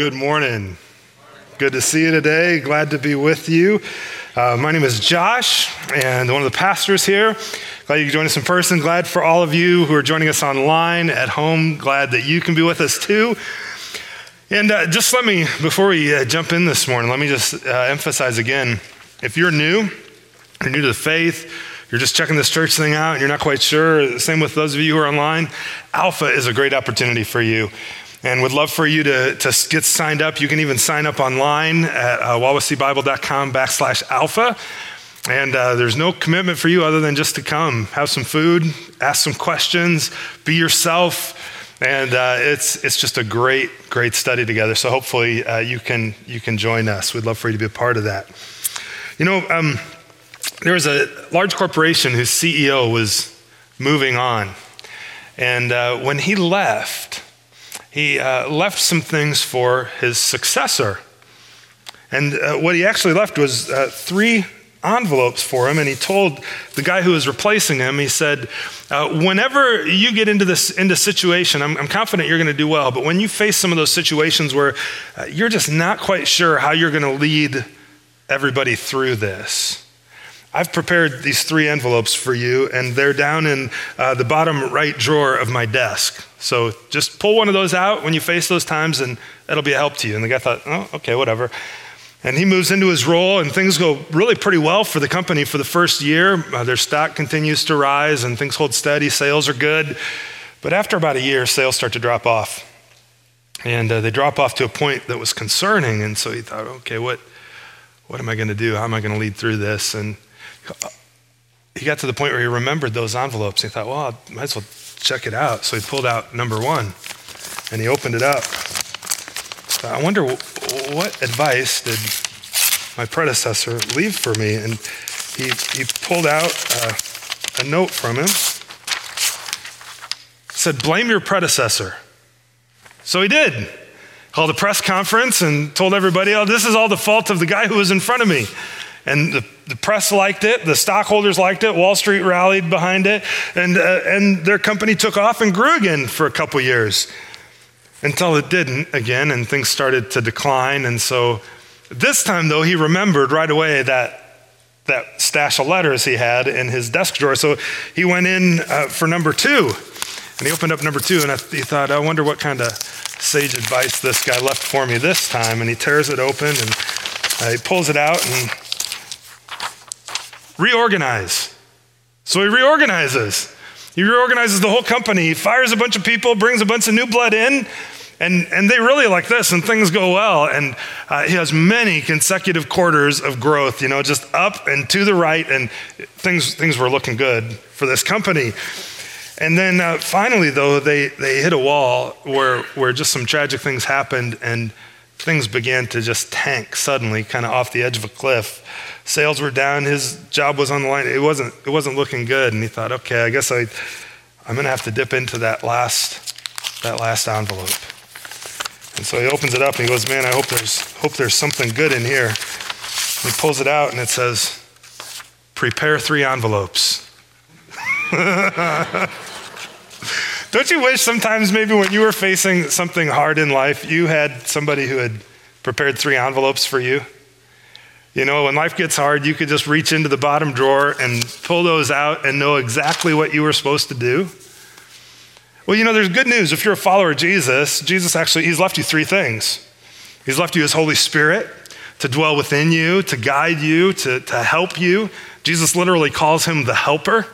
Good morning. Good to see you today. Glad to be with you. Uh, my name is Josh, and one of the pastors here. Glad you could join us in person. Glad for all of you who are joining us online at home. Glad that you can be with us too. And uh, just let me, before we uh, jump in this morning, let me just uh, emphasize again if you're new, you're new to the faith, you're just checking this church thing out and you're not quite sure, same with those of you who are online, Alpha is a great opportunity for you and would love for you to, to get signed up. You can even sign up online at uh, wawaseebible.com backslash alpha. And uh, there's no commitment for you other than just to come, have some food, ask some questions, be yourself. And uh, it's, it's just a great, great study together. So hopefully uh, you, can, you can join us. We'd love for you to be a part of that. You know, um, there was a large corporation whose CEO was moving on. And uh, when he left, he uh, left some things for his successor. And uh, what he actually left was uh, three envelopes for him. And he told the guy who was replacing him, he said, uh, Whenever you get into this into situation, I'm, I'm confident you're going to do well. But when you face some of those situations where uh, you're just not quite sure how you're going to lead everybody through this, I've prepared these three envelopes for you, and they're down in uh, the bottom right drawer of my desk. So just pull one of those out when you face those times, and it'll be a help to you. And the guy thought, oh, okay, whatever. And he moves into his role, and things go really pretty well for the company for the first year. Uh, their stock continues to rise, and things hold steady. Sales are good. But after about a year, sales start to drop off. And uh, they drop off to a point that was concerning. And so he thought, okay, what, what am I going to do? How am I going to lead through this? And he got to the point where he remembered those envelopes. He thought, well, I might as well check it out. So he pulled out number one and he opened it up. I wonder what advice did my predecessor leave for me? And he, he pulled out uh, a note from him. It said, blame your predecessor. So he did. Called a press conference and told everybody, oh, this is all the fault of the guy who was in front of me. And the, the, press liked it, the stockholders liked it, Wall Street rallied behind it, and, uh, and their company took off and grew again for a couple years until it didn't again, and things started to decline. And so this time, though, he remembered right away that, that stash of letters he had in his desk drawer. So he went in uh, for number two, and he opened up number two, and he thought, I wonder what kind of sage advice this guy left for me this time. And he tears it open and uh, he pulls it out and reorganize. So he reorganizes. He reorganizes the whole company. He fires a bunch of people, brings a bunch of new blood in, and, and they really like this, and things go well. And uh, he has many consecutive quarters of growth, you know, just up and to the right, and things, things were looking good for this company. And then uh, finally, though, they, they hit a wall where, where just some tragic things happened, and things began to just tank suddenly, kind of off the edge of a cliff. Sales were down, his job was on the line. It wasn't, it wasn't looking good. And he thought, okay, I guess I, I'm going to have to dip into that last, that last envelope. And so he opens it up and he goes, man, I hope there's, hope there's something good in here. And he pulls it out and it says, prepare three envelopes. Don't you wish sometimes maybe when you were facing something hard in life, you had somebody who had prepared three envelopes for you? You know, when life gets hard, you could just reach into the bottom drawer and pull those out and know exactly what you were supposed to do. Well, you know, there's good news. If you're a follower of Jesus, Jesus actually, he's left you three things. He's left you his Holy Spirit to dwell within you, to guide you, to, to help you. Jesus literally calls him the helper.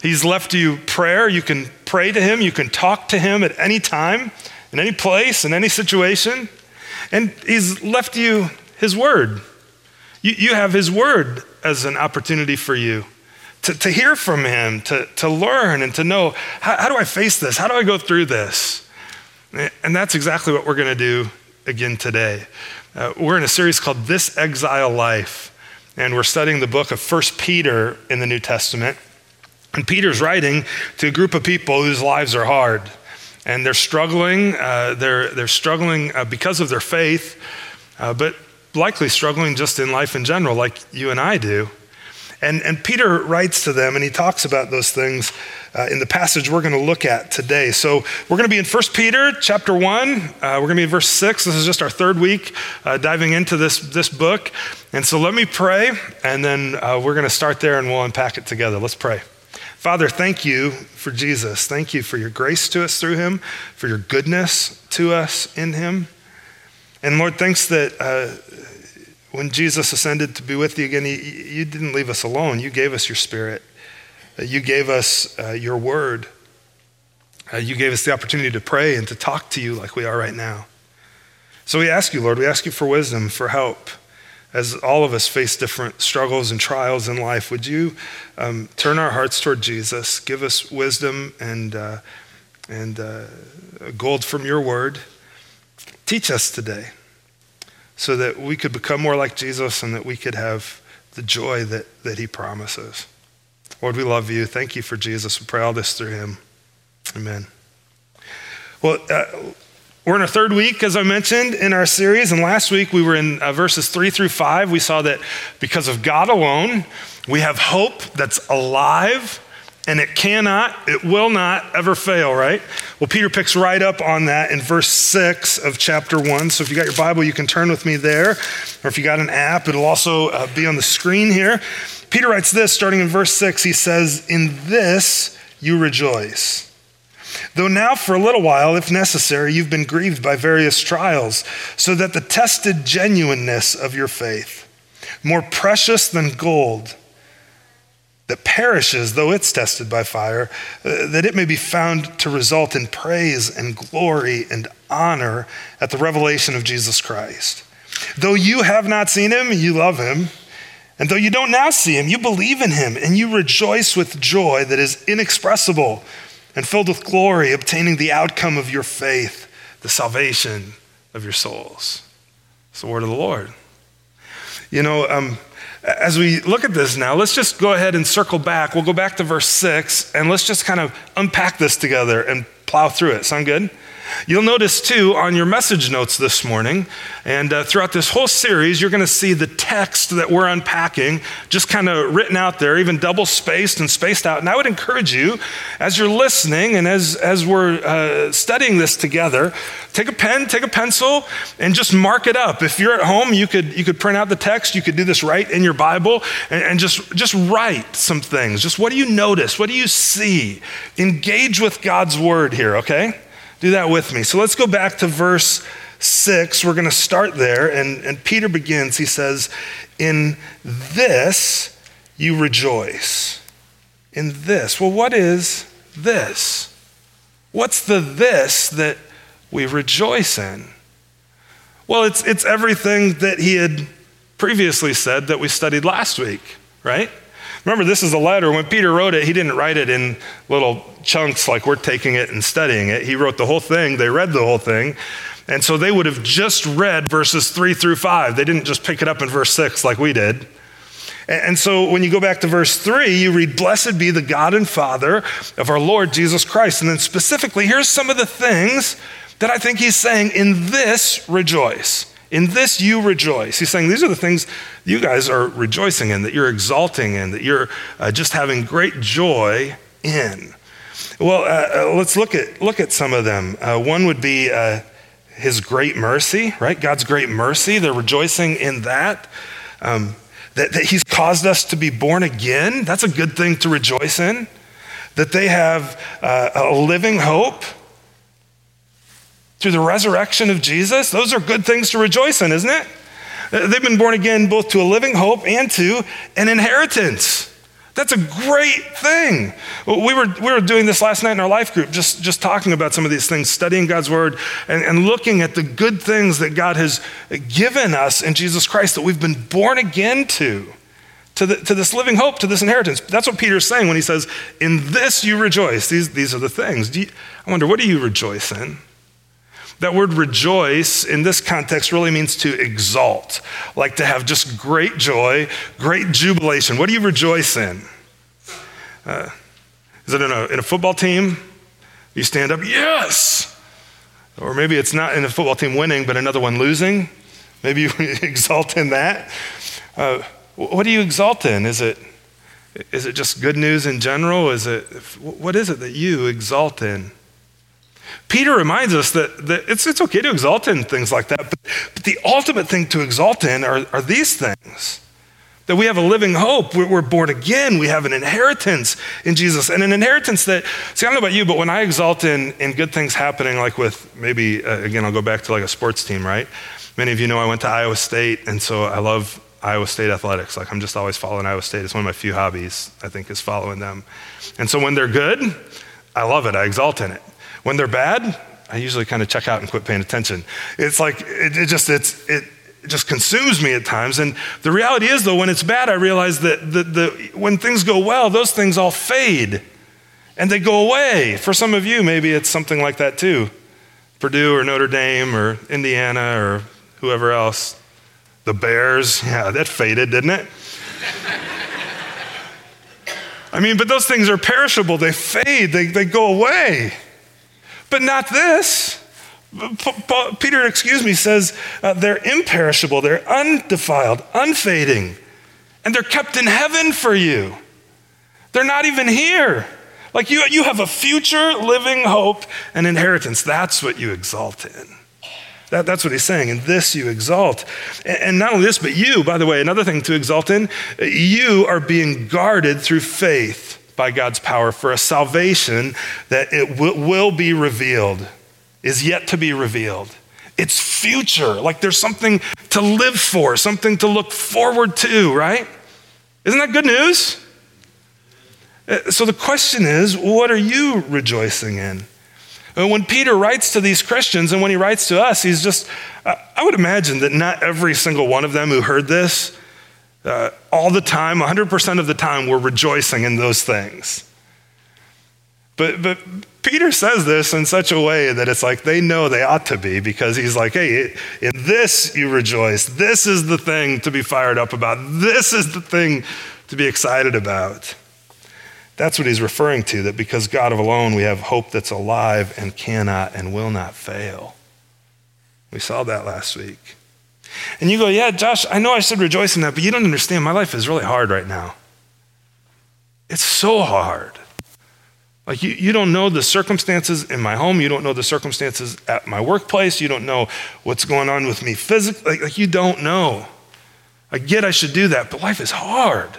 He's left you prayer. You can pray to him, you can talk to him at any time, in any place, in any situation. And he's left you his word. You, you have His Word as an opportunity for you to, to hear from Him, to, to learn, and to know how, how do I face this? How do I go through this? And that's exactly what we're going to do again today. Uh, we're in a series called This Exile Life, and we're studying the book of First Peter in the New Testament. And Peter's writing to a group of people whose lives are hard. And they're struggling. Uh, they're, they're struggling uh, because of their faith, uh, but likely struggling just in life in general, like you and I do. And, and Peter writes to them and he talks about those things uh, in the passage we're going to look at today. So we're going to be in 1 Peter chapter 1. Uh, we're going to be in verse 6. This is just our third week uh, diving into this, this book. And so let me pray, and then uh, we're going to start there and we'll unpack it together. Let's pray. Father, thank you for Jesus. Thank you for your grace to us through him, for your goodness to us in him. And Lord, thanks that uh, when Jesus ascended to be with you again, he, you didn't leave us alone. You gave us your spirit, uh, you gave us uh, your word. Uh, you gave us the opportunity to pray and to talk to you like we are right now. So we ask you, Lord, we ask you for wisdom, for help as all of us face different struggles and trials in life, would you um, turn our hearts toward Jesus? Give us wisdom and, uh, and uh, gold from your word. Teach us today so that we could become more like Jesus and that we could have the joy that, that he promises. Lord, we love you. Thank you for Jesus. We pray all this through him. Amen. Well, uh, we're in our third week, as I mentioned, in our series. And last week we were in uh, verses three through five. We saw that because of God alone, we have hope that's alive and it cannot, it will not ever fail, right? Well, Peter picks right up on that in verse six of chapter one. So if you got your Bible, you can turn with me there. Or if you got an app, it'll also uh, be on the screen here. Peter writes this starting in verse six. He says, In this you rejoice Though now, for a little while, if necessary, you've been grieved by various trials, so that the tested genuineness of your faith, more precious than gold, that perishes though it's tested by fire, uh, that it may be found to result in praise and glory and honor at the revelation of Jesus Christ. Though you have not seen him, you love him. And though you don't now see him, you believe in him and you rejoice with joy that is inexpressible and filled with glory, obtaining the outcome of your faith, the salvation of your souls. It's the word of the Lord. You know, um, as we look at this now, let's just go ahead and circle back. We'll go back to verse six and let's just kind of unpack this together and plow through it. Sound good? You'll notice too on your message notes this morning, and uh, throughout this whole series, you're going to see the text that we're unpacking just kind of written out there, even double spaced and spaced out. And I would encourage you, as you're listening and as, as we're uh, studying this together, take a pen, take a pencil, and just mark it up. If you're at home, you could, you could print out the text, you could do this right in your Bible, and, and just, just write some things. Just what do you notice? What do you see? Engage with God's word here, okay? Do that with me. So let's go back to verse 6. We're going to start there. And, and Peter begins. He says, In this you rejoice. In this. Well, what is this? What's the this that we rejoice in? Well, it's, it's everything that he had previously said that we studied last week, right? Remember, this is a letter. When Peter wrote it, he didn't write it in little chunks like we're taking it and studying it. He wrote the whole thing, they read the whole thing. And so they would have just read verses three through five. They didn't just pick it up in verse six like we did. And so when you go back to verse three, you read, Blessed be the God and Father of our Lord Jesus Christ. And then specifically, here's some of the things that I think he's saying in this rejoice. In this you rejoice. He's saying these are the things you guys are rejoicing in, that you're exalting in, that you're uh, just having great joy in. Well, uh, uh, let's look at, look at some of them. Uh, one would be uh, his great mercy, right? God's great mercy. They're rejoicing in that. Um, that. That he's caused us to be born again. That's a good thing to rejoice in. That they have uh, a living hope through the resurrection of Jesus, those are good things to rejoice in, isn't it? They've been born again both to a living hope and to an inheritance. That's a great thing. We were, we were doing this last night in our life group, just, just talking about some of these things, studying God's word, and, and looking at the good things that God has given us in Jesus Christ that we've been born again to. To, the, to this living hope, to this inheritance. That's what Peter's saying when he says, In this you rejoice. These, these are the things. You, I wonder, what do you rejoice in? That word rejoice in this context really means to exalt, like to have just great joy, great jubilation. What do you rejoice in? Uh, is it in a, in a football team? You stand up, yes! Or maybe it's not in a football team winning, but another one losing. Maybe you exalt in that. Uh, what do you exalt in? Is it, Is it just good news in general? Is it, what is it that you exalt in? Peter reminds us that, that it's, it's okay to exalt in things like that, but, but the ultimate thing to exalt in are, are these things that we have a living hope. We're, born again. We have an inheritance in Jesus. And an inheritance that, see, I don't know about you, but when I exalt in, in good things happening, like with maybe, uh, again, I'll go back to like a sports team, right? Many of you know I went to Iowa State, and so I love Iowa State athletics. Like I'm just always following Iowa State. It's one of my few hobbies, I think, is following them. And so when they're good, I love it. I exalt in it. When they're bad, I usually kind of check out and quit paying attention. It's like, it, it just, it's, it, it just consumes me at times. And the reality is, though, when it's bad, I realize that the, the, when things go well, those things all fade and they go away. For some of you, maybe it's something like that too Purdue or Notre Dame or Indiana or whoever else. The Bears, yeah, that faded, didn't it? I mean, but those things are perishable, they fade, they, they go away. But not this. Peter, excuse me, says uh, they're imperishable, they're undefiled, unfading, and they're kept in heaven for you. They're not even here. Like you, you have a future living hope and inheritance. That's what you exalt in. That, that's what he's saying. And this you exalt. And, and not only this, but you, by the way, another thing to exalt in, you are being guarded through faith by God's power for a salvation that it w- will be revealed is yet to be revealed. It's future, like there's something to live for, something to look forward to, right? Isn't that good news? Uh, so the question is, what are you rejoicing in? When Peter writes to these Christians and when he writes to us, he's just, I would imagine that not every single one of them who heard this uh, all the time, 100% of the time, we're rejoicing in those things. But, but Peter says this in such a way that it's like they know they ought to be because he's like, hey, in this you rejoice. This is the thing to be fired up about. This is the thing to be excited about. That's what he's referring to, that because God alone we have hope that's alive and cannot and will not fail. We saw that last week. And you go, yeah, Josh, I know I should rejoice in that, but you don't understand. My life is really hard right now. It's so hard. Like, you, you don't know the circumstances in my home. You don't know the circumstances at my workplace. You don't know what's going on with me physically. Like, like you don't know. I get I should do that, but life is hard.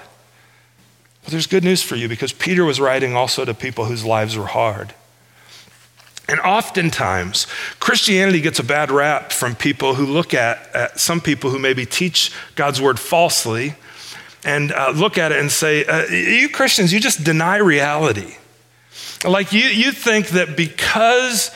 But there's good news for you because Peter was writing also to people whose lives were hard. And oftentimes, Christianity gets a bad rap from people who look at, at some people who maybe teach God's word falsely and uh, look at it and say, uh, You Christians, you just deny reality. Like you, you think that because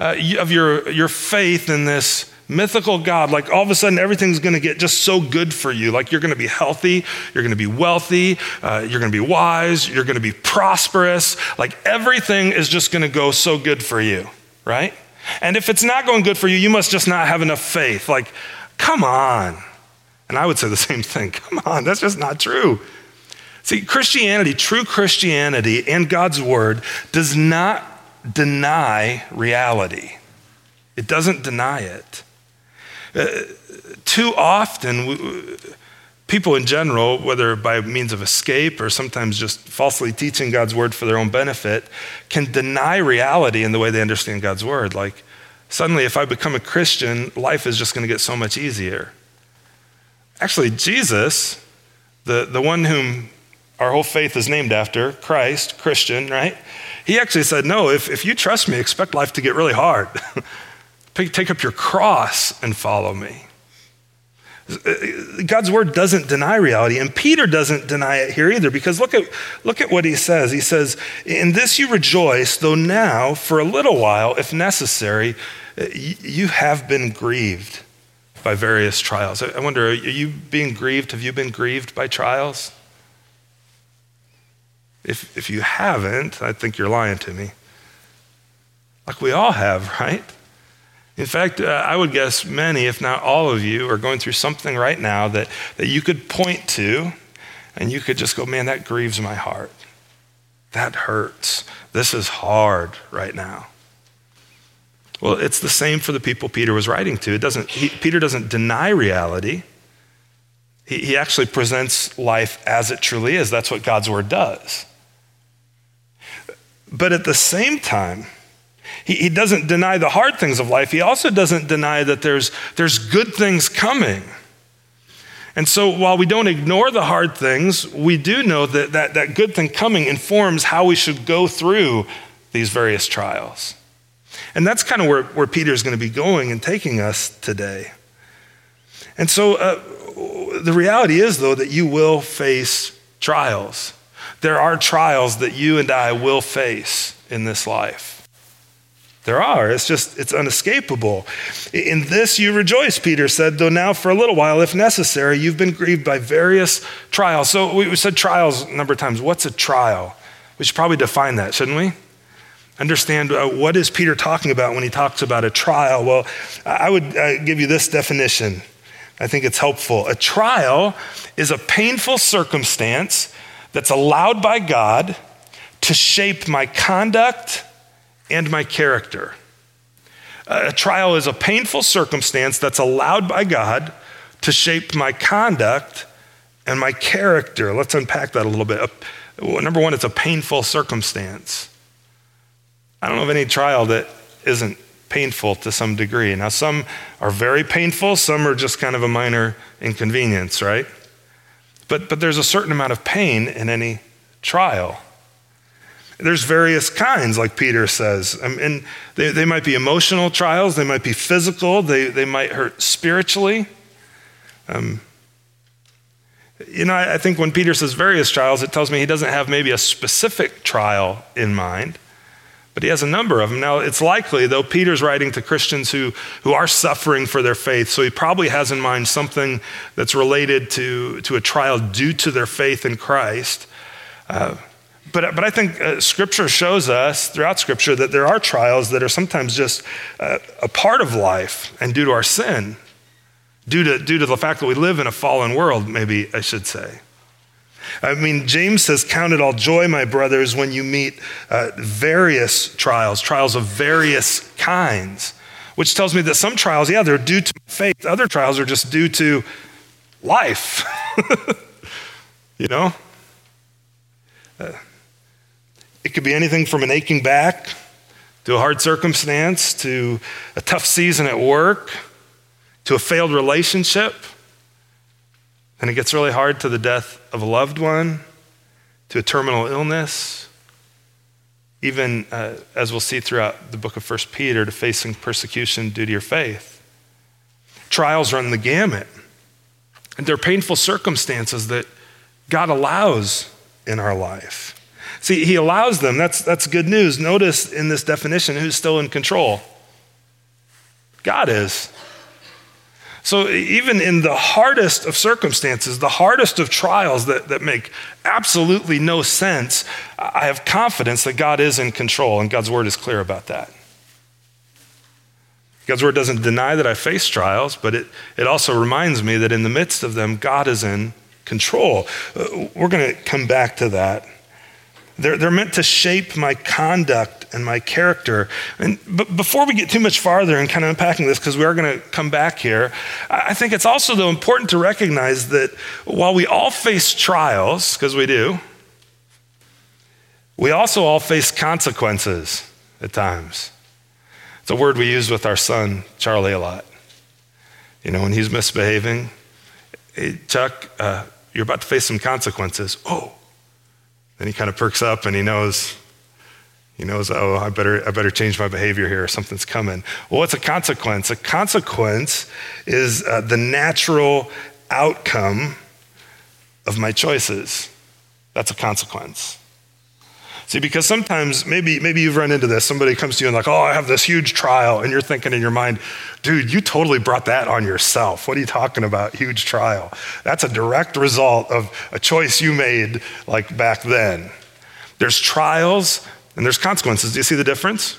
uh, of your, your faith in this mythical God, like all of a sudden everything's going to get just so good for you. Like you're going to be healthy, you're going to be wealthy, uh, you're going to be wise, you're going to be prosperous. Like everything is just going to go so good for you, right? And if it's not going good for you, you must just not have enough faith. Like, come on. And I would say the same thing. Come on, that's just not true. See, Christianity, true Christianity and God's word does not deny reality, it doesn't deny it. Too often, people in general, whether by means of escape or sometimes just falsely teaching God's word for their own benefit, can deny reality in the way they understand God's word. Like, suddenly, if I become a Christian, life is just going to get so much easier. Actually, Jesus, the, the one whom our whole faith is named after Christ, Christian, right? He actually said, No, if, if you trust me, expect life to get really hard. Take up your cross and follow me. God's word doesn't deny reality, and Peter doesn't deny it here either, because look at, look at what he says. He says, In this you rejoice, though now, for a little while, if necessary, you have been grieved by various trials. I wonder, are you being grieved? Have you been grieved by trials? If, if you haven't, I think you're lying to me. Like we all have, right? In fact, uh, I would guess many, if not all of you, are going through something right now that, that you could point to and you could just go, man, that grieves my heart. That hurts. This is hard right now. Well, it's the same for the people Peter was writing to. It doesn't, he, Peter doesn't deny reality. He, he actually presents life as it truly is. That's what God's word does. But at the same time, he, he doesn't deny the hard things of life. He also doesn't deny that there's, there's good things coming. And so while we don't ignore the hard things, we do know that that, that good thing coming informs how we should go through these various trials. And that's kind of where, where Peter is going to be going and taking us today. And so uh, the reality is, though, that you will face trials. There are trials that you and I will face in this life. There are. It's just, it's unescapable. In this you rejoice, Peter said, though now for a little while, if necessary, you've been grieved by various trials. So we said trials a number of times. What's a trial? We should probably define that, shouldn't we? Understand uh, what is Peter talking about when he talks about a trial? Well, I would uh, give you this definition. I think it's helpful. A trial is a painful circumstance that's allowed by God to shape my conduct and my character. A trial is a painful circumstance that's allowed by God to shape my conduct and my character. Let's unpack that a little bit. Number one, it's a painful circumstance. I don't know of any trial that isn't painful to some degree. Now, some are very painful, some are just kind of a minor inconvenience, right? But, but there's a certain amount of pain in any trial. There's various kinds, like Peter says. And they, they might be emotional trials, they might be physical, they, they might hurt spiritually. Um, you know, I, I think when Peter says various trials, it tells me he doesn't have maybe a specific trial in mind, but he has a number of them. Now, it's likely, though, Peter's writing to Christians who, who are suffering for their faith, so he probably has in mind something that's related to, to a trial due to their faith in Christ. Uh, but, but I think uh, Scripture shows us throughout Scripture that there are trials that are sometimes just uh, a part of life and due to our sin, due to, due to the fact that we live in a fallen world, maybe I should say. I mean, James says, Count it all joy, my brothers, when you meet uh, various trials, trials of various kinds, which tells me that some trials, yeah, they're due to faith. Other trials are just due to life. you know? Uh, it could be anything from an aching back to a hard circumstance to a tough season at work to a failed relationship. And it gets really hard to the death of a loved one, to a terminal illness, even uh, as we'll see throughout the book of 1 Peter, to facing persecution due to your faith. Trials run the gamut. And they're painful circumstances that God allows in our life. See, he allows them. That's, that's good news. Notice in this definition who's still in control? God is. So, even in the hardest of circumstances, the hardest of trials that, that make absolutely no sense, I have confidence that God is in control, and God's word is clear about that. God's word doesn't deny that I face trials, but it, it also reminds me that in the midst of them, God is in control. Uh, we're going to come back to that they're, they're meant to shape my conduct and my character. And, but before we get too much farther in kind of unpacking this, because we are going to come back here, I think it's also, though, important to recognize that while we all face trials, because we do, we also all face consequences at times. It's a word we use with our son, Charlie, a lot. You know, when he's misbehaving, hey, Chuck, uh, you're about to face some consequences. Oh, then he kind of perks up and he knows, he knows, oh, I better, I better change my behavior here. Something's coming. Well, what's a consequence? A consequence is uh, the natural outcome of my choices. That's a consequence. See, because sometimes maybe maybe you've run into this. Somebody comes to you and like, oh, I have this huge trial, and you're thinking in your mind, dude, you totally brought that on yourself. What are you talking about? Huge trial. That's a direct result of a choice you made like back then. There's trials and there's consequences. Do you see the difference?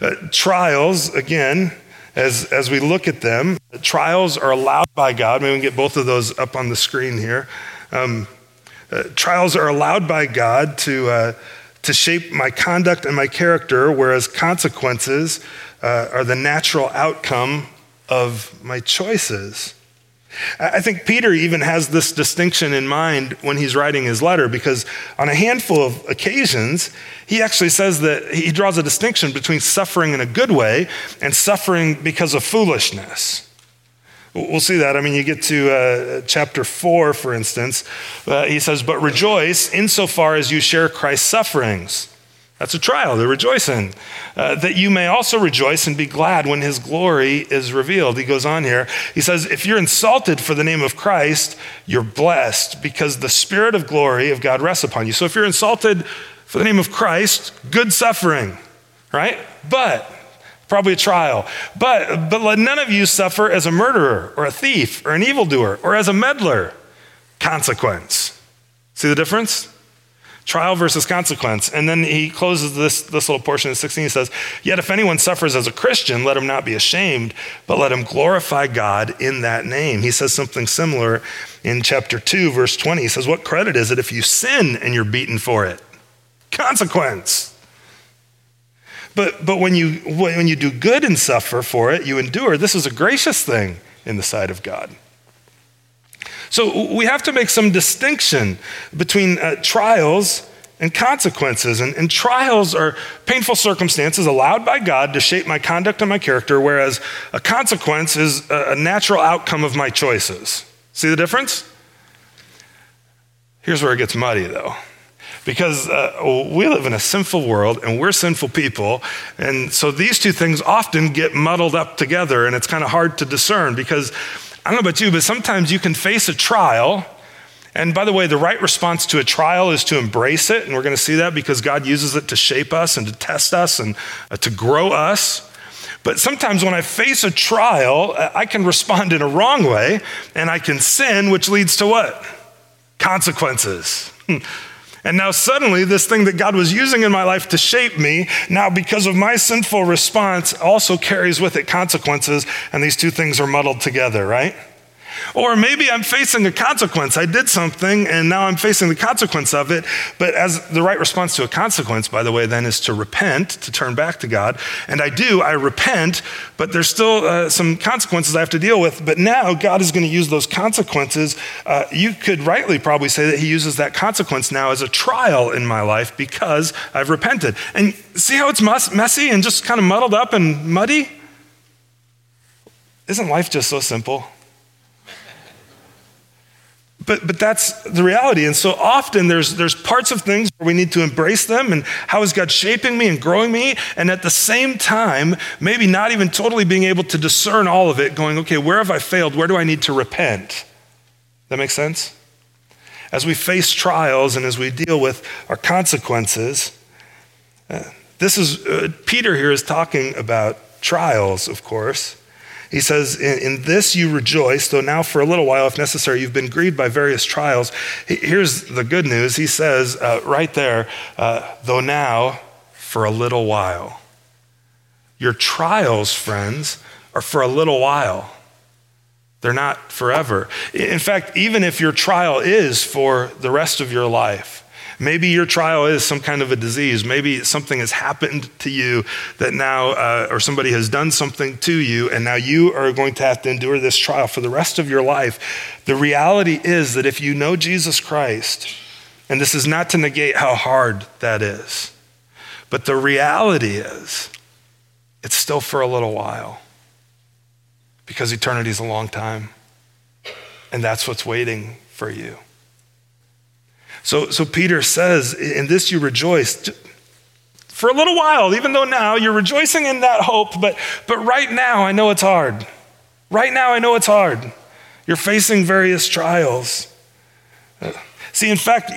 Uh, trials, again, as, as we look at them, trials are allowed by God. Maybe we can get both of those up on the screen here. Um, uh, trials are allowed by God to, uh, to shape my conduct and my character, whereas consequences uh, are the natural outcome of my choices. I think Peter even has this distinction in mind when he's writing his letter because on a handful of occasions, he actually says that he draws a distinction between suffering in a good way and suffering because of foolishness. We'll see that. I mean, you get to uh, chapter 4, for instance, uh, he says, But rejoice insofar as you share Christ's sufferings that's a trial, they're rejoicing. Uh, that you may also rejoice and be glad when his glory is revealed. He goes on here. He says, If you're insulted for the name of Christ, you're blessed because the Spirit of glory of God rests upon you. So if you're insulted for the name of Christ, good suffering, right? But, probably a trial. But, but let none of you suffer as a murderer or a thief or an evildoer or as a meddler. Consequence. See the difference? Trial versus consequence. And then he closes this, this little portion of 16. He says, Yet if anyone suffers as a Christian, let him not be ashamed, but let him glorify God in that name. He says something similar in chapter 2, verse 20. He says, What credit is it if you sin and you're beaten for it? Consequence. But, but when, you, when you do good and suffer for it, you endure. This is a gracious thing in the sight of God. So we have to make some distinction between uh, trials and consequences. And, and, trials are painful circumstances allowed by God to shape my conduct and my character, whereas a consequence is a, a natural outcome of my choices. See the difference? Here's where it gets muddy, though. Because uh, we live in a sinful world and we're sinful people. And so these two things often get muddled up together, and it's kind of hard to discern because I don't know about you, but sometimes you can face a trial. And by the way, the right response to a trial is to embrace it. And we're going to see that because God uses it to shape us and to test us and uh, to grow us. But sometimes when I face a trial, uh, I can respond in a wrong way and I can sin, which leads to what? Consequences. And now suddenly, this thing that God was using in my life to shape me, now because of my sinful response, also carries with it consequences. And these two things are muddled together, right? Or maybe I'm facing a consequence. I did something and now I'm facing the consequence of it. But as the right response to a consequence, by the way, then is to repent, to turn back to God. And I do, I repent, but there's still uh, some consequences I have to deal with. But now God is going to use those consequences. Uh, you could rightly probably say that He uses that consequence now as a trial in my life because I've repented. And see how it's messy and just kind of muddled up and muddy? Isn't life just so simple? But, but that's the reality. And so often there's, there's parts of things where we need to embrace them and how is God shaping me and growing me? And at the same time, maybe not even totally being able to discern all of it, going, okay, where have I failed? Where do I need to repent? That makes sense? As we face trials and as we deal with our consequences, uh, this is, uh, Peter here is talking about trials, of course. He says, in, this you rejoice, though now for a little while, if necessary, you've been grieved by various trials. Here's the good news. He says uh, right there, uh, though now for a little while. Your trials, friends, are for a little while. They're not forever. In fact, even if your trial is for the rest of your life, Maybe your trial is some kind of a disease. Maybe something has happened to you that now, uh, or somebody has done something to you, and now you are going to have to endure this trial for the rest of your life. The reality is that if you know Jesus Christ, and this is not to negate how hard that is, but the reality is it's still for a little while because eternity is a long time. And that's what's waiting for you. So, so Peter says, In this you rejoice. For a little while, even though now you're rejoicing in that hope, but, but right now I know it's hard. Right now I know it's hard. You're facing various trials. Uh, see, in fact,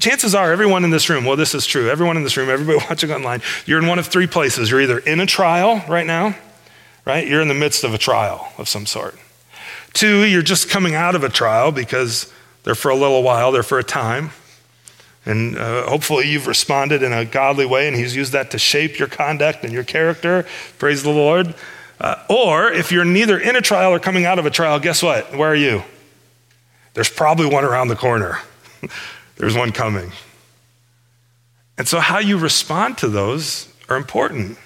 chances are everyone in this room, well, this is true, everyone in this room, everybody watching online, you're in one of three places. You're either in a trial right now, right? You're in the midst of a trial of some sort. Two, you're just coming out of a trial because they're for a little while, they're for a time. And uh, hopefully you've responded in a godly way, and He's used that to shape your conduct and your character. Praise the Lord. Uh, or if you're neither in a trial or coming out of a trial, guess what? Where are you? There's probably one around the corner. There's one coming. And so, how you respond to those are important.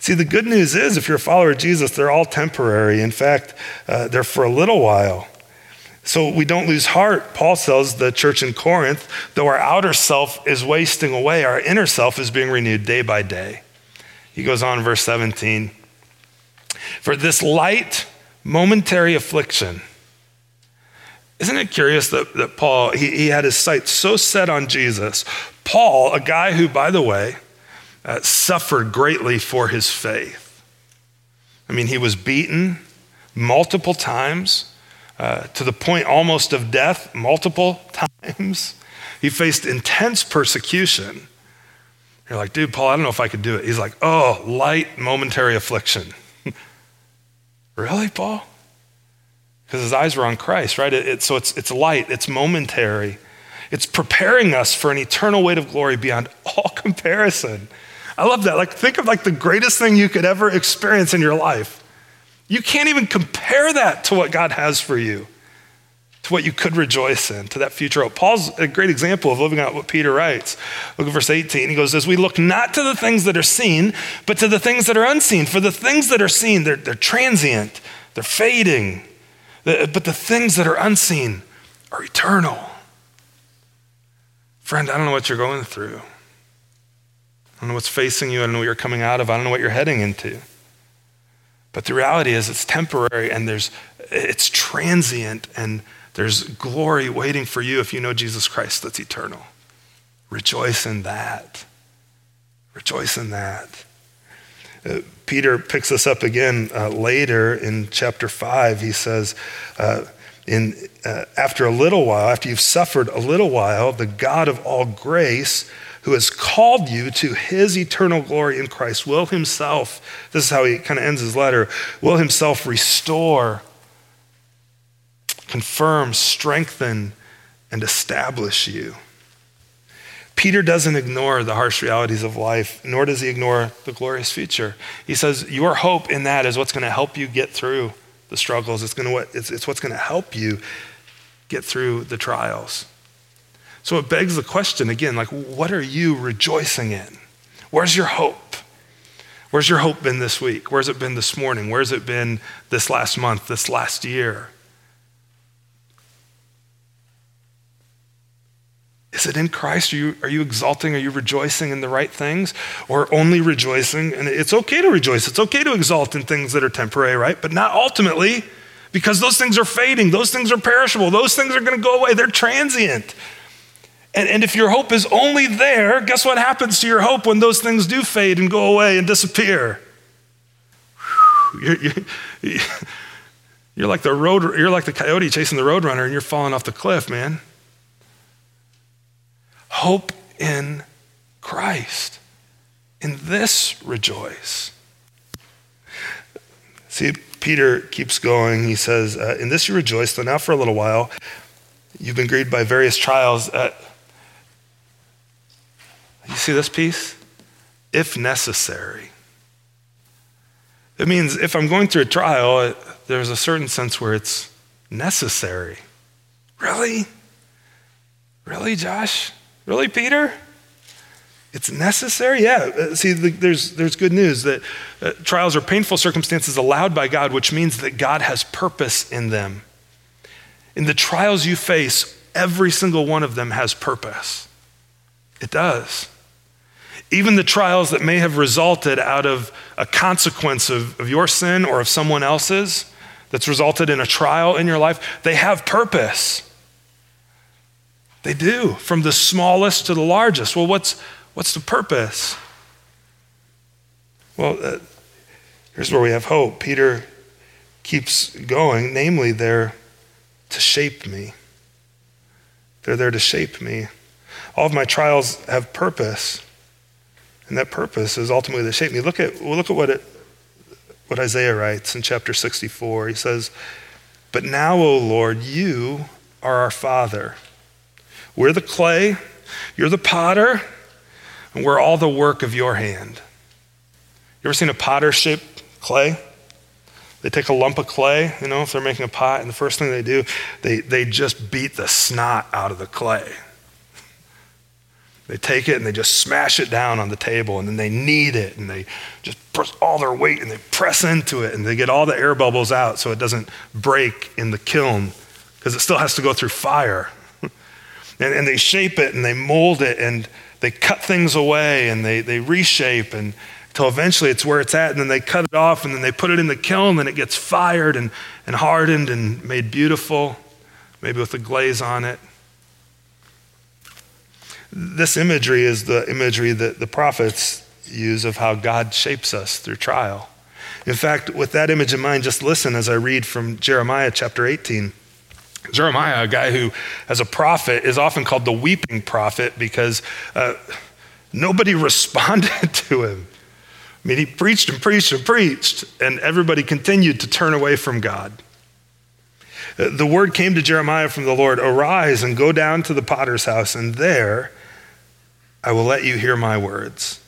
See, the good news is if you're a follower of Jesus, they're all temporary. In fact, uh, they're for a little while. So we don't lose heart, Paul tells the church in Corinth, though our outer self is wasting away, our inner self is being renewed day by day. He goes on, verse 17. For this light, momentary affliction, isn't it curious that, that Paul, he, he had his sights so set on Jesus? Paul, a guy who, by the way, uh, suffered greatly for his faith. I mean, he was beaten multiple times uh, to the point almost of death multiple times. He faced intense persecution. You're like, dude, Paul, I don't know if I could do it. He's like, oh, light momentary affliction. really, Paul? Because his eyes were on Christ, right? It, it, so it's, it's light, it's momentary. It's preparing us for an eternal weight of glory beyond all comparison. I love that. Like, think of like the greatest thing you could ever experience in your life. You can't even compare that to what God has for you, to what you could rejoice in, to that future hope. Paul's a great example of living out what Peter writes. Look at verse 18. He goes, As we look not to the things that are seen, but to the things that are unseen. For the things that are seen, they're, they're transient, they're fading. But the things that are unseen are eternal. Friend, I don't know what you're going through. I don't know what's facing you. I don't know what you're coming out of. I don't know what you're heading into. But the reality is it's temporary and there's it's transient and there's glory waiting for you if you know Jesus Christ that's eternal. Rejoice in that. Rejoice in that. Uh, Peter picks this up again uh, later in chapter 5. He says, uh, in, uh, After a little while, after you've suffered a little while, the God of all grace, who has called you to his eternal glory in Christ, will himself, this is how he kind of ends his letter, will himself restore, confirm, strengthen, and establish you. Peter doesn't ignore the harsh realities of life, nor does he ignore the glorious future. He says, Your hope in that is what's going to help you get through the struggles. It's, going to, it's, it's what's going to help you get through the trials. So it begs the question again like, what are you rejoicing in? Where's your hope? Where's your hope been this week? Where's it been this morning? Where's it been this last month, this last year? Is it in Christ? Are you, are you exalting? Are you rejoicing in the right things? Or only rejoicing? And it's okay to rejoice. It's okay to exalt in things that are temporary, right? But not ultimately, because those things are fading. Those things are perishable. Those things are going to go away. They're transient. And, and if your hope is only there, guess what happens to your hope when those things do fade and go away and disappear? You're, you're, you're like the road, you're like the coyote chasing the roadrunner and you're falling off the cliff, man. Hope in Christ. In this rejoice. See, Peter keeps going. He says, uh, In this you rejoice, though now for a little while you've been grieved by various trials. Uh, you see this piece? If necessary. It means if I'm going through a trial, there's a certain sense where it's necessary. Really? Really, Josh? Really, Peter? It's necessary? Yeah. Uh, see, the, there's, there's good news that uh, trials are painful circumstances allowed by God, which means that God has purpose in them. In the trials you face, every single one of them has purpose. It does. Even the trials that may have resulted out of a consequence of, of your sin or of someone else's, that's resulted in a trial in your life, they have purpose. They do, from the smallest to the largest. Well, what's, what's the purpose? Well, uh, here's where we have hope. Peter keeps going, namely, they're to shape me. They're there to shape me. All of my trials have purpose, and that purpose is ultimately to shape me. Look at, well, look at what, it, what Isaiah writes in chapter 64. He says, But now, O Lord, you are our Father. We're the clay, you're the potter, and we're all the work of your hand. You ever seen a potter shape clay? They take a lump of clay, you know, if they're making a pot, and the first thing they do, they, they just beat the snot out of the clay. They take it and they just smash it down on the table and then they knead it and they just press all their weight and they press into it and they get all the air bubbles out so it doesn't break in the kiln because it still has to go through fire. and, and they shape it and they mold it and they cut things away and they, they reshape and until eventually it's where it's at and then they cut it off and then they put it in the kiln and it gets fired and, and hardened and made beautiful, maybe with a glaze on it. This imagery is the imagery that the prophets use of how God shapes us through trial. In fact, with that image in mind, just listen as I read from Jeremiah chapter 18. Jeremiah, a guy who, as a prophet, is often called the weeping prophet because uh, nobody responded to him. I mean, he preached and preached and preached, and everybody continued to turn away from God. Uh, the word came to Jeremiah from the Lord Arise and go down to the potter's house, and there I will let you hear my words.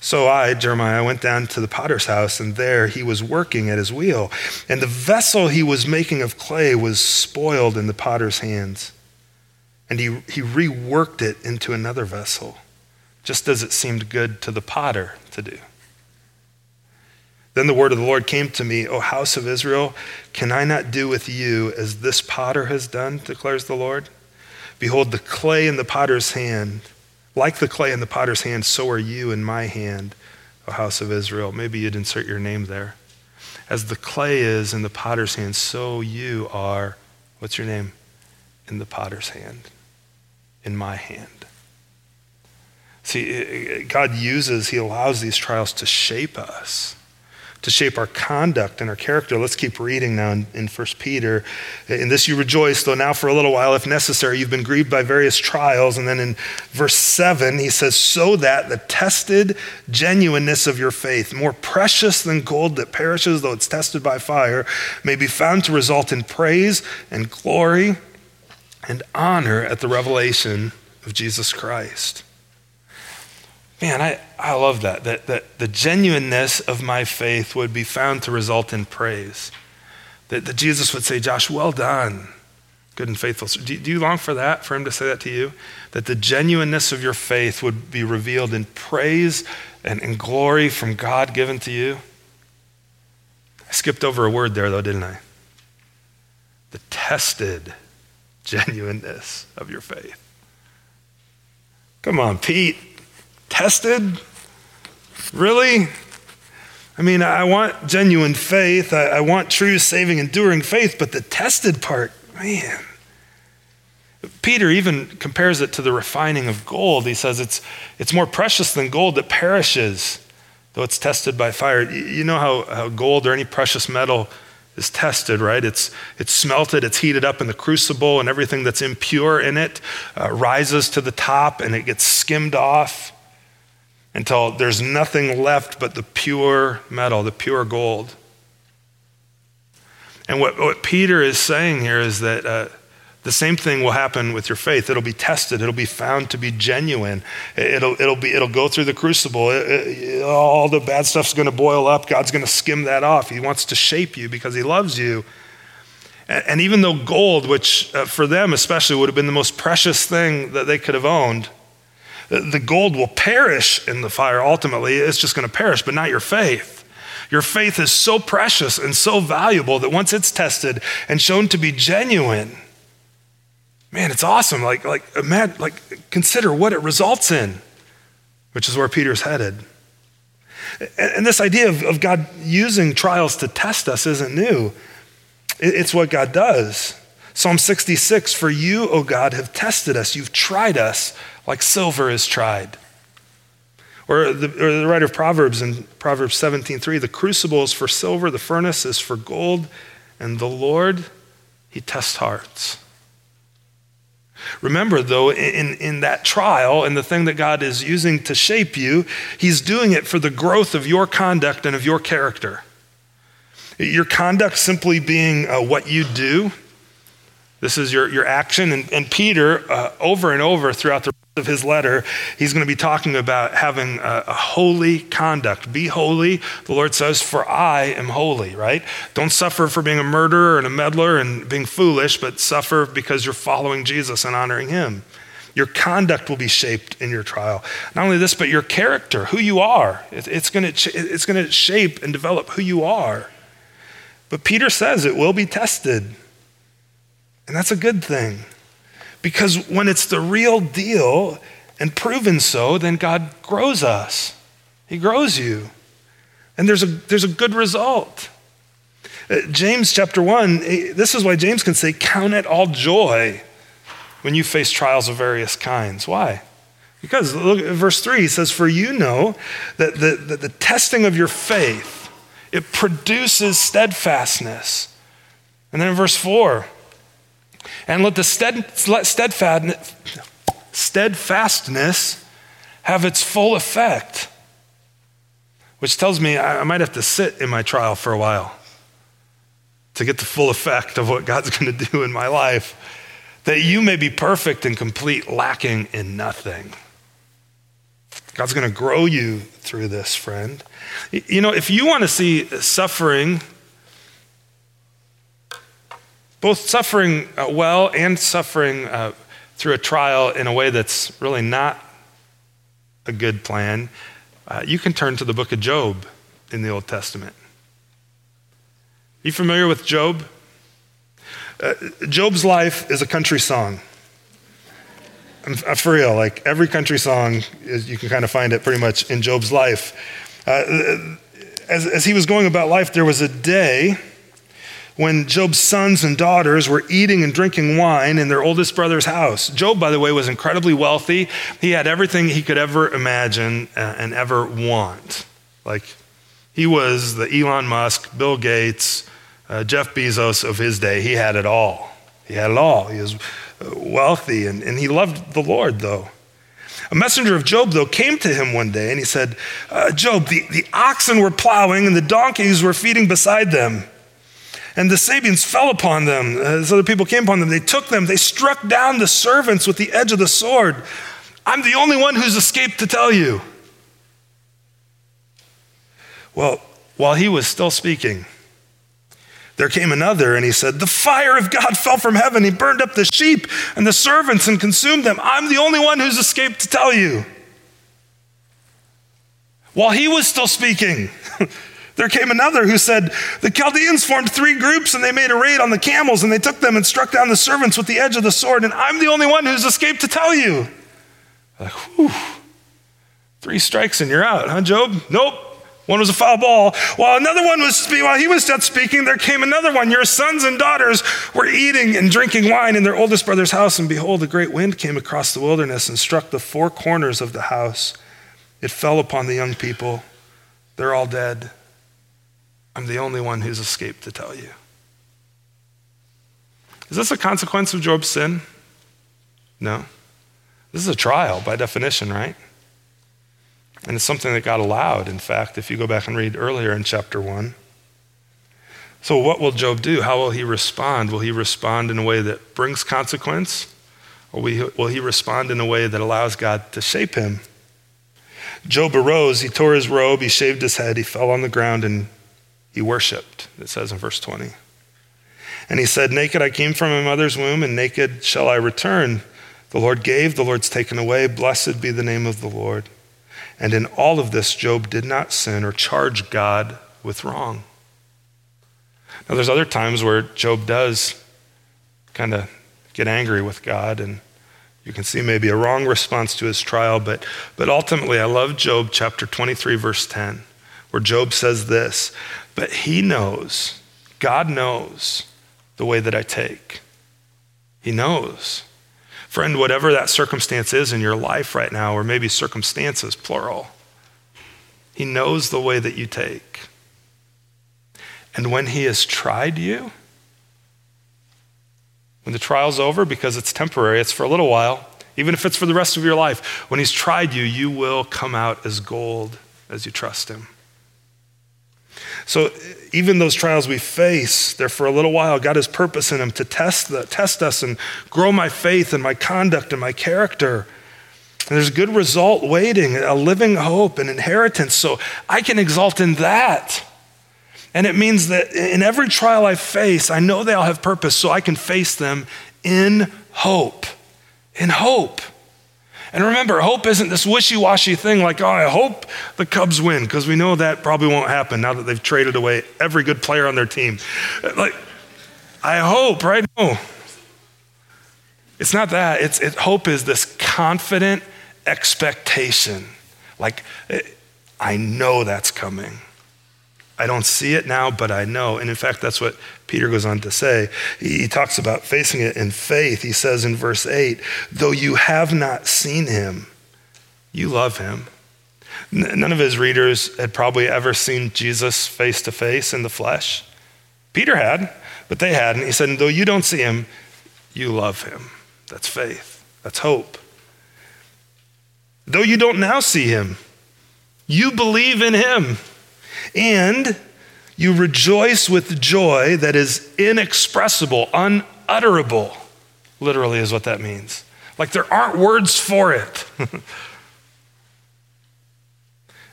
So I, Jeremiah, went down to the potter's house, and there he was working at his wheel. And the vessel he was making of clay was spoiled in the potter's hands. And he, he reworked it into another vessel, just as it seemed good to the potter to do. Then the word of the Lord came to me, O house of Israel, can I not do with you as this potter has done, declares the Lord? Behold, the clay in the potter's hand, like the clay in the potter's hand, so are you in my hand, O house of Israel. Maybe you'd insert your name there. As the clay is in the potter's hand, so you are, what's your name? In the potter's hand, in my hand. See, God uses, He allows these trials to shape us to shape our conduct and our character. Let's keep reading now in, in 1 Peter. In this you rejoice, though now for a little while, if necessary, you've been grieved by various trials. And then in verse 7, he says, So that the tested genuineness of your faith, more precious than gold that perishes, though it's tested by fire, may be found to result in praise and glory and honor at the revelation of Jesus Christ. Man, I, I love that, that. That the genuineness of my faith would be found to result in praise. That, that Jesus would say, Josh, well done, good and faithful. Do, do you long for that, for him to say that to you? That the genuineness of your faith would be revealed in praise and, and glory from God given to you? I skipped over a word there, though, didn't I? The tested genuineness of your faith. Come on, Pete. Tested? Really? I mean, I want genuine faith. I, I, want true, saving, enduring faith, but the tested part, man. Peter even compares it to the refining of gold. He says it's, it's more precious than gold that perishes, though it's tested by fire. You know how, how gold or any precious metal is tested, right? It's, it's smelted, it's heated up in the crucible, and everything that's impure in it uh, rises to the top and it gets skimmed off until there's nothing left but the pure metal, the pure gold. And what, what Peter is saying here is that uh, the same thing will happen with your faith. It'll be tested. It'll be found to be genuine. It'll, it'll, be, it'll go through the crucible. It, it, all the bad stuff's going to boil up. God's going to skim that off. He wants to shape you because He loves you. And, and even though gold, which uh, for them especially would have been the most precious thing that they could have owned, the gold will perish in the fire ultimately. It's just going to perish, but not your faith. Your faith is so precious and so valuable that once it's tested and shown to be genuine, man, it's awesome. Like, like, imagine, like, consider what it results in, which is where Peter's headed. And, this idea of, of God using trials to test us isn't new. It, it's what God does. Psalm 66 For you, O God, have tested us. You've tried us like silver is tried. Or the, or the writer of Proverbs in Proverbs 17:3, the crucible is for silver, the furnace is for gold, and the Lord, he tests hearts. Remember, though, in, in that trial and the thing that God is using to shape you, He's doing it for the growth of your conduct and of your character. Your conduct simply being uh, what you do, this is your, your action. And, and Peter, uh, over and over throughout the of his letter, he's going to be talking about having a, a, holy conduct. Be holy, the Lord says, for I am holy, right? Don't suffer for being a murderer and a meddler and being foolish, but suffer because you're following Jesus and honoring him. Your conduct will be shaped in your trial. Not only this, but your character, who you are. It's going to, it's going to shape and develop who you are. But Peter says it will be tested. And that's a good thing. Because when it's the real deal and proven so, then God grows us. He grows you. And there's a, there's a good result. Uh, James chapter 1, eh, this is why James can say, Count it all joy when you face trials of various kinds. Why? Because look at verse 3, he says, For you know that the, that the testing of your faith, it produces steadfastness. And then in verse 4, and let the stead, let steadfastness have its full effect, which tells me I might have to sit in my trial for a while to get the full effect of what God's going to do in my life that you may be perfect and complete, lacking in nothing. God's going to grow you through this, friend. You know, if you want to see suffering, both suffering uh, well and suffering uh, through a trial in a way that's really not a good plan, uh, you can turn to the book of Job in the Old Testament. You familiar with Job? Uh, Job's life is a country song. For real, like every country song, is, you can kind of find it pretty much in Job's life. Uh, as, as he was going about life, there was a day when Job's sons and daughters were eating and drinking wine in their oldest brother's house. Job, by the way, was incredibly wealthy. He had everything he could ever imagine uh, and ever want. Like, he was the Elon Musk, Bill Gates, uh, Jeff Bezos of his day, he had it all. He had it all. He was uh, wealthy and, and he loved the Lord, though. A messenger of Job, though, came to him one day and he said, uh, Job, the, the oxen were plowing and the donkeys were feeding beside them. And the Sabeans fell upon them. Uh, as other people came upon them, they took them, they struck down the servants with the edge of the sword. I'm the only one who's escaped to tell you. Well, while he was still speaking, there came another, and he said, The fire of God fell from heaven. He burned up the sheep and the servants and consumed them. I'm the only one who's escaped to tell you. While he was still speaking, there came another who said, The Chaldeans formed three groups and they made a raid on the camels and they took them and struck down the servants with the edge of the sword. And I'm the only one who's escaped to tell you. Like, whew. Three strikes and you're out, huh, Job? Nope. One was a foul ball. While another one was, while he was yet speaking, there came another one. Your sons and daughters were eating and drinking wine in their oldest brother's house, and behold, a great wind came across the wilderness and struck the four corners of the house. It fell upon the young people. They're all dead. I'm the only one who's escaped to tell you. Is this a consequence of Job's sin? No. This is a trial by definition, right? And it's something that God allowed, in fact, if you go back and read earlier in chapter 1. So, what will Job do? How will he respond? Will he respond in a way that brings consequence? Or will he respond in a way that allows God to shape him? Job arose, he tore his robe, he shaved his head, he fell on the ground, and he worshiped, it says in verse 20. And he said, Naked I came from my mother's womb, and naked shall I return. The Lord gave, the Lord's taken away. Blessed be the name of the Lord. And in all of this, Job did not sin or charge God with wrong. Now, there's other times where Job does kind of get angry with God, and you can see maybe a wrong response to his trial, but, but ultimately, I love Job chapter 23, verse 10, where Job says this But he knows, God knows the way that I take. He knows. Friend, whatever that circumstance is in your life right now, or maybe circumstances, plural, He knows the way that you take. And when He has tried you, when the trial's over, because it's temporary, it's for a little while, even if it's for the rest of your life, when He's tried you, you will come out as gold as you trust Him. So even those trials we face, they're for a little while. God has purpose in them to test, the, test us and grow my faith and my conduct and my character. And there's a good result waiting, a living hope, an inheritance. So I can exalt in that. And it means that in every trial I face, I know they all have purpose, so I can face them in hope. In hope. And remember, hope isn't this wishy washy thing like, oh, I hope the Cubs win, because we know that probably won't happen now that they've traded away every good player on their team. Like, I hope, right? No. It's not that. It's, it, hope is this confident expectation. Like, eh, I know that's coming. I don't see it now, but I know. And in fact, that's what Peter goes on to say. He talks about facing it in faith. He says in verse 8, though you have not seen him, you love him. None of his readers had probably ever seen Jesus face to face in the flesh. Peter had, but they hadn't. He said, though you don't see him, you love him. That's faith, that's hope. Though you don't now see him, you believe in him and you rejoice with joy that is inexpressible, unutterable, literally, is what that means. Like there aren't words for it.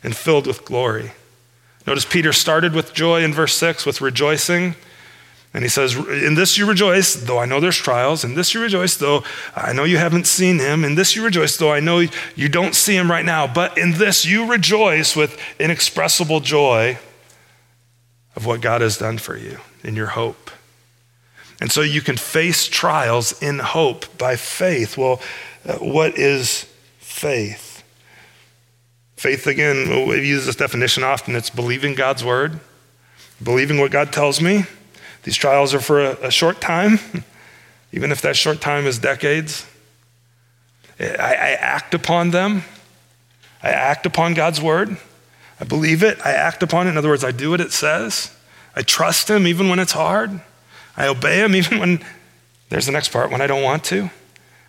and filled with glory. Notice Peter started with joy in verse 6 with rejoicing. And he says, In this you rejoice, though I know there's trials. In this you rejoice, though I know you haven't seen him. In this you rejoice, though I know you don't see him right now. But in this you rejoice with inexpressible joy of what God has done for you in your hope. And so you can face trials in hope by faith. Well, uh, what is faith? Faith, again, we use this definition often it's believing God's word, believing what God tells me these trials are for a, a short time, even if that short time is decades. I, I act upon them. I act upon God's word. I believe it. I act upon it. In other words, I do what it says. I trust Him even when it's hard. I obey Him even when there's the next part, when I don't want to.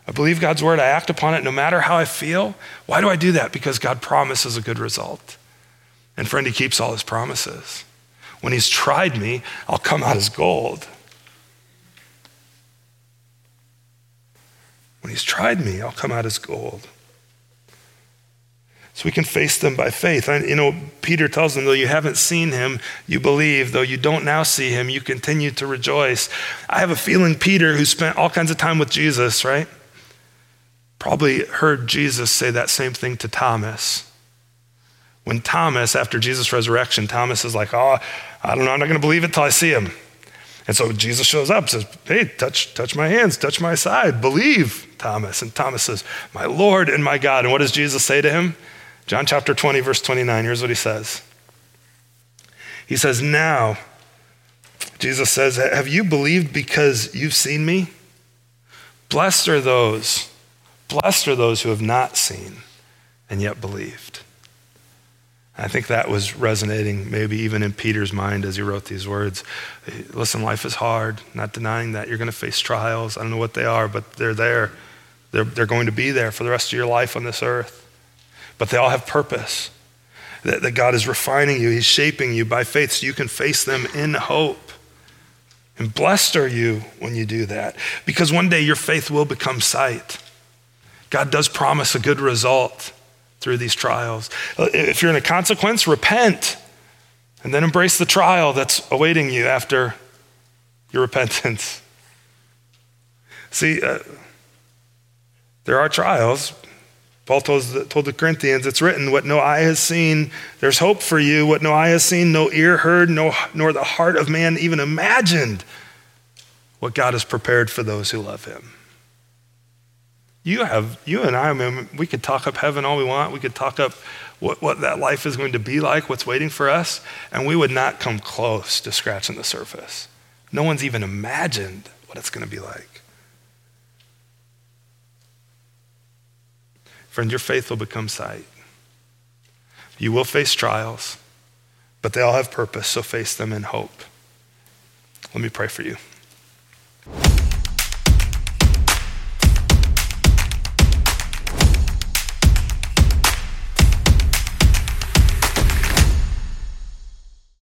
I believe God's word. I act upon it no matter how I feel. Why do I do that? Because God promises a good result. And friend, He keeps all His promises. When he's tried me, I'll come out as gold. When he's tried me, I'll come out as gold. So we can face them by faith. You know, Peter tells them, though you haven't seen him, you believe. Though you don't now see him, you continue to rejoice. I have a feeling Peter, who spent all kinds of time with Jesus, right? Probably heard Jesus say that same thing to Thomas. When Thomas, after Jesus' resurrection, Thomas is like, oh, I don't know, I'm not going to believe it till I see him. And so Jesus shows up, says, Hey, touch, touch my hands, touch my side, believe, Thomas. And Thomas says, My Lord and my God. And what does Jesus say to him? John chapter 20, verse 29. Here's what he says He says, Now, Jesus says, Have you believed because you've seen me? Blessed are those, blessed are those who have not seen and yet believed. I think that was resonating maybe even in Peter's mind as he wrote these words. Listen, life is hard, not denying that. You're going to face trials. I don't know what they are, but they're there. They're, they're going to be there for the rest of your life on this earth. But they all have purpose. That, that God is refining you, He's shaping you by faith so you can face them in hope. And blessed are you when you do that, because one day your faith will become sight. God does promise a good result through these trials. If you're in a consequence, repent and then embrace the trial that's awaiting you after your repentance. See, uh, there are trials. Paul told, told the Corinthians, it's written, what no eye has seen, there's hope for you. What no eye has seen, no ear heard, no, nor the heart of man even imagined what God has prepared for those who love him. You have, you and I, I mean, we could talk up heaven all we want. We could talk up what, what that life is going to be like, what's waiting for us, and we would not come close to scratching the surface. No one's even imagined what it's going to be like. Friend, your faith will become sight. You will face trials, but they all have purpose, so face them in hope. Let me pray for you.